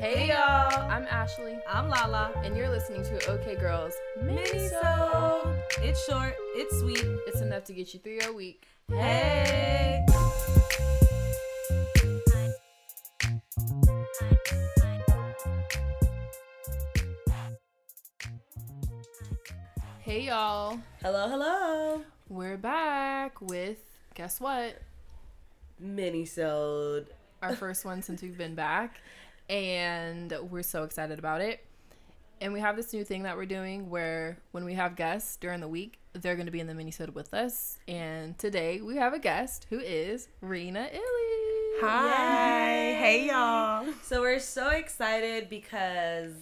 Hey y'all, I'm Ashley, I'm Lala. and you're listening to OK Girls Mini so it's short, it's sweet. It's enough to get you through your week. Hey. Hey y'all, Hello, hello. we're back with guess what? Minisode. Our first one since we've been back, and we're so excited about it. And we have this new thing that we're doing where when we have guests during the week, they're going to be in the minisode with us. And today we have a guest who is Rena Illy. Hi. Yay. Hey y'all. So we're so excited because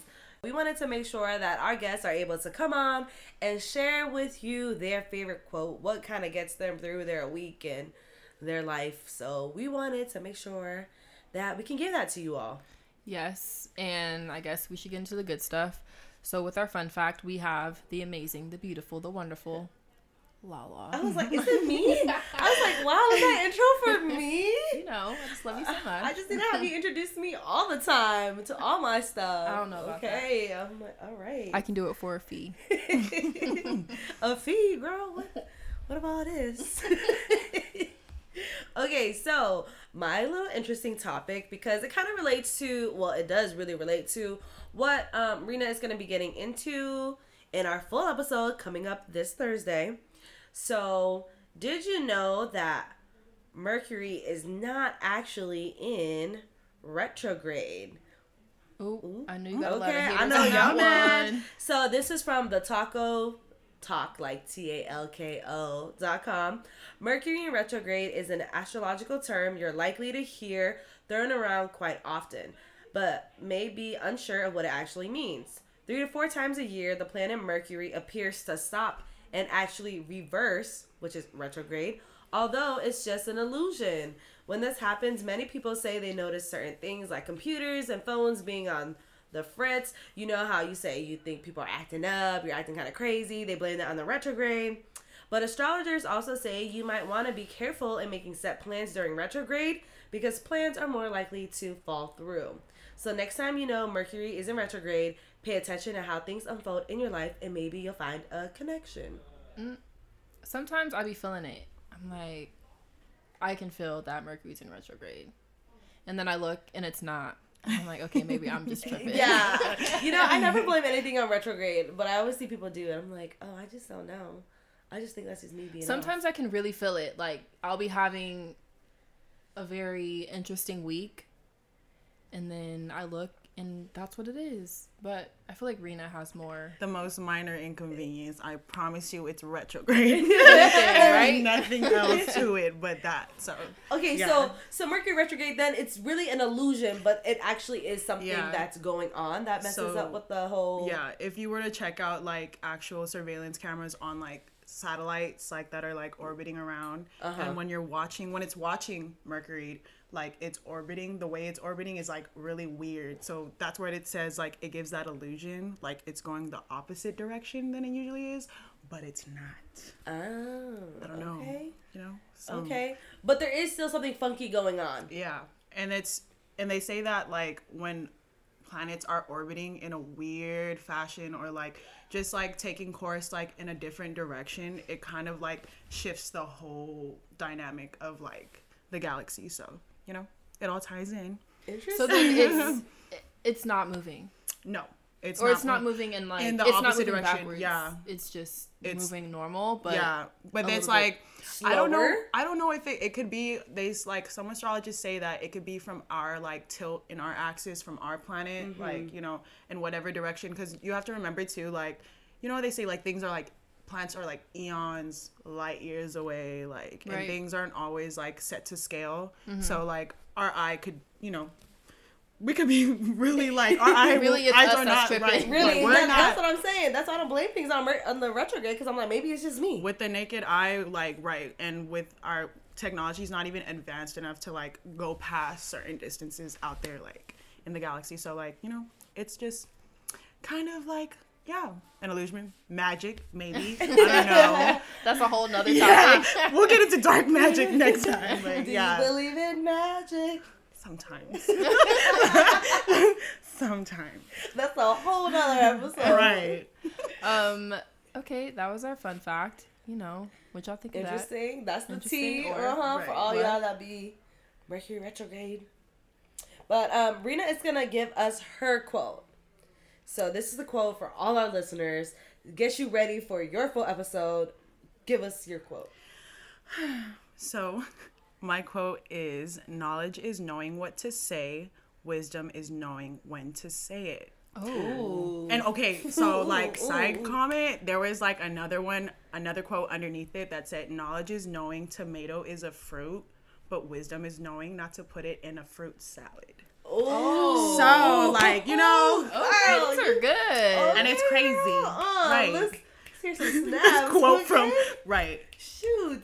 we wanted to make sure that our guests are able to come on and share with you their favorite quote, what kind of gets them through their week and their life. So we wanted to make sure that we can give that to you all. Yes, and I guess we should get into the good stuff. So, with our fun fact, we have the amazing, the beautiful, the wonderful Lala. I was like, is it me? I was like, wow, is that intro for me? you know, I just love you so much. I just need to have you introduce me all the time to all my stuff. I don't know about that. okay. I'm like, all right. I can do it for a fee. a fee, girl. What, what about this? okay, so my little interesting topic because it kind of relates to well, it does really relate to what um, Rena is going to be getting into in our full episode coming up this Thursday. So, did you know that Mercury is not actually in retrograde? Ooh, I knew you got a lot of Okay, haters I know y'all mad. So this is from the Taco Talk, like T A L K O dot com. Mercury in retrograde is an astrological term you're likely to hear thrown around quite often, but may be unsure of what it actually means. Three to four times a year, the planet Mercury appears to stop and actually reverse, which is retrograde, although it's just an illusion. When this happens, many people say they notice certain things like computers and phones being on the Fritz. You know how you say you think people are acting up, you're acting kind of crazy. They blame that on the retrograde. But astrologers also say you might want to be careful in making set plans during retrograde because plans are more likely to fall through. So next time you know Mercury is in retrograde, pay attention to how things unfold in your life and maybe you'll find a connection. Mm, sometimes I be feeling it. I'm like, I can feel that Mercury's in retrograde. And then I look and it's not. I'm like, okay, maybe I'm just tripping. Yeah. you know, I never blame anything on retrograde, but I always see people do it. I'm like, oh, I just don't know. I just think that's just me being Sometimes I can really feel it. Like I'll be having a very interesting week, and then I look and that's what it is. But I feel like Rena has more. The most minor inconvenience. I promise you, it's retrograde. right? Nothing else to it but that. So Okay, Yeah. so so Mercury retrograde then it's really an illusion, but it actually is something Yeah. that's going on that messes So, up with the whole yeah, if you were to check out like actual surveillance cameras on like satellites like that are like orbiting around, Uh-huh. and when you're watching, when it's watching Mercury, like it's orbiting, the way it's orbiting is like really weird. So that's what it says. Like it gives that illusion, like it's going the opposite direction than it usually is, but it's not. Oh, I don't know. Okay. You know. So, Okay. But there is still something funky going on. Yeah, and it's and they say that like when planets are orbiting in a weird fashion or like just like taking course like in a different direction, it kind of like shifts the whole dynamic of like the galaxy. So you know, it all ties in. Interesting. So then it's it's not moving, No, it's or not it's not mo- moving in like in the it's opposite direction, backwards. yeah. it's just It's- moving normal. But yeah, but it's like I don't know. I don't know if it, it could be. They like some astrologists say that it could be from our like tilt in our axis from our planet, Mm-hmm. like you know, in whatever direction. Because you have to remember too, like you know, they say like things are like planets are like eons, light years away, like Right. and things aren't always like set to scale. Mm-hmm. So like our eye could, you know. We could be really like our eye. Really, it's eyes us, are not tripping. right. really, Like, we're that- not that's what I'm saying. That's why I don't blame things on, on the retrograde because I'm like maybe it's just me. with the naked eye like right and with our technology is not even advanced enough to like go past certain distances out there like in the galaxy so like you know it's just kind of like yeah an illusion magic maybe i don't know that's a whole nother yeah topic. we'll get into dark magic next time but Do yeah you believe in magic? Sometimes. Sometimes. That's a whole nother episode. Right. Um. Okay, that was our fun fact. You know, what y'all think of that? Interesting. That's the Interesting, T. or- Uh huh. For all what? y'all that be Mercury retrograde. But um, Rena is gonna give us her quote. So this is the quote for all our listeners. Get you ready for your full episode. Give us your quote. So, my quote is Knowledge is knowing what to say, wisdom is knowing when to say it. Oh. And okay, so like side comment, there was like another one, another quote underneath it that said, Knowledge is knowing tomato is a fruit, but wisdom is knowing not to put it in a fruit salad. Oh. So, like, you know, Okay, those are good. and it's crazy. Uh, right. Let's snaps. quote okay? from, right. Shoot.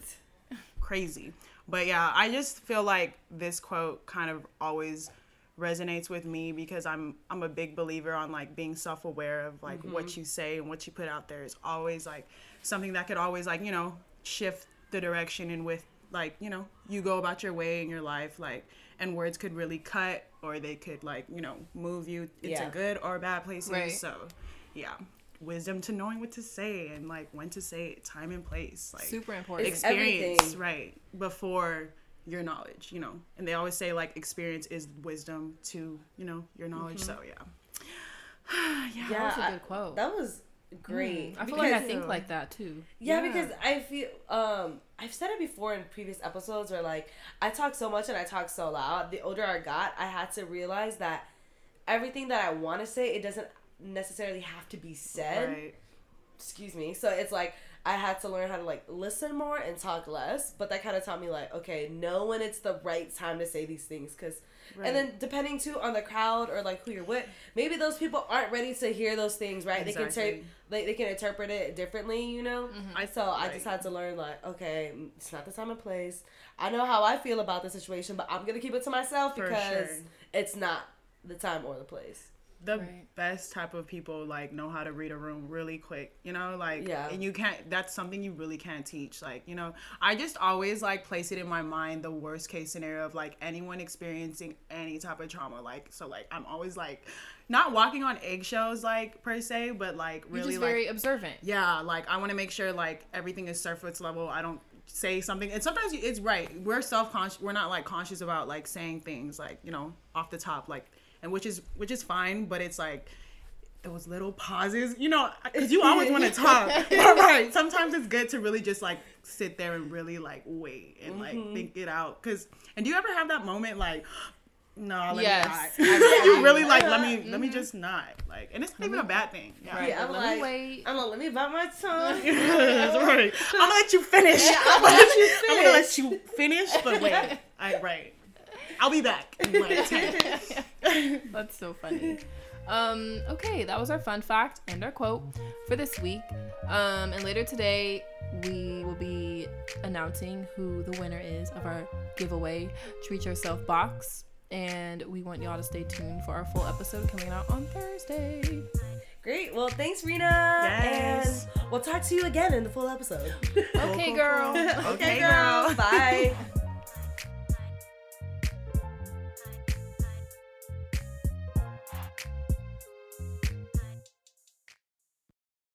crazy. But yeah, I just feel like this quote kind of always resonates with me because I'm I'm a big believer on like being self-aware of like what you say and what you put out there is always like something that could always like, you know, shift the direction and with like, you know, you go about your way in your life like and words could really cut or they could like, you know, move you into Yeah. good or bad places. Right. So, yeah. Wisdom to knowing what to say and like when to say it, time and place. Like Super important. It's experience everything. right before your knowledge you know and they always say like experience is wisdom to you know your knowledge mm-hmm. so yeah yeah, Yeah, was a good quote. That was great. Mm, I feel like I think like that too. Yeah, Yeah. because I feel um I've said it before in previous episodes where like I talk so much and I talk so loud. The older I got, I had to realize that everything that I want to say, it doesn't necessarily have to be said. right Excuse me. So it's like I had to learn how to like listen more and talk less. But that kind of taught me like, okay, know when it's the right time to say these things because. Right. And then depending too on the crowd or like who you're with, maybe those people aren't ready to hear those things, right? They can Exactly. take like they can interpret it differently, you know. Mm-hmm. I- so I right. just had to learn like, okay, it's not the time and place. I know how I feel about the situation, but I'm gonna keep it to myself For because sure. it's not the time or the place. The Right. best type of people like know how to read a room really quick you know like Yeah. and you can't that's something you really can't teach like you know i just always like place it in my mind the worst case scenario of like anyone experiencing any type of trauma like so like i'm always like not walking on eggshells like per se but like You're really just like very observant. yeah like i want to make sure like everything is surface level i don't say something. And sometimes you- it's right. We're self-conscious we're not like conscious about like saying things like you know off the top like and which is which is fine but it's like those little pauses you know because you always want to talk. Right sometimes it's good to really just like sit there and really like wait and like mm-hmm. think it out. Because and do you ever have that moment like no let Yes. me not you really like let me let me just not like and it's not even a bad thing yeah Right. Yeah, I'm let like, wait. I'm gonna let me bite my tongue. That's right. I'm gonna let you finish. I'm gonna let you I'm gonna let finish. you finish, but wait. I right. I'll be back. in like 10. That's so funny. Um, okay, that was our fun fact and our quote for this week. Um, and later today, we will be announcing who the winner is of our giveaway Treat Yourself box. And we want y'all to stay tuned for our full episode coming out on Thursday. Great. Well, thanks, Rena. Yes. And we'll talk to you again in the full episode. Okay, girl. Okay, okay, girl. girl. Bye.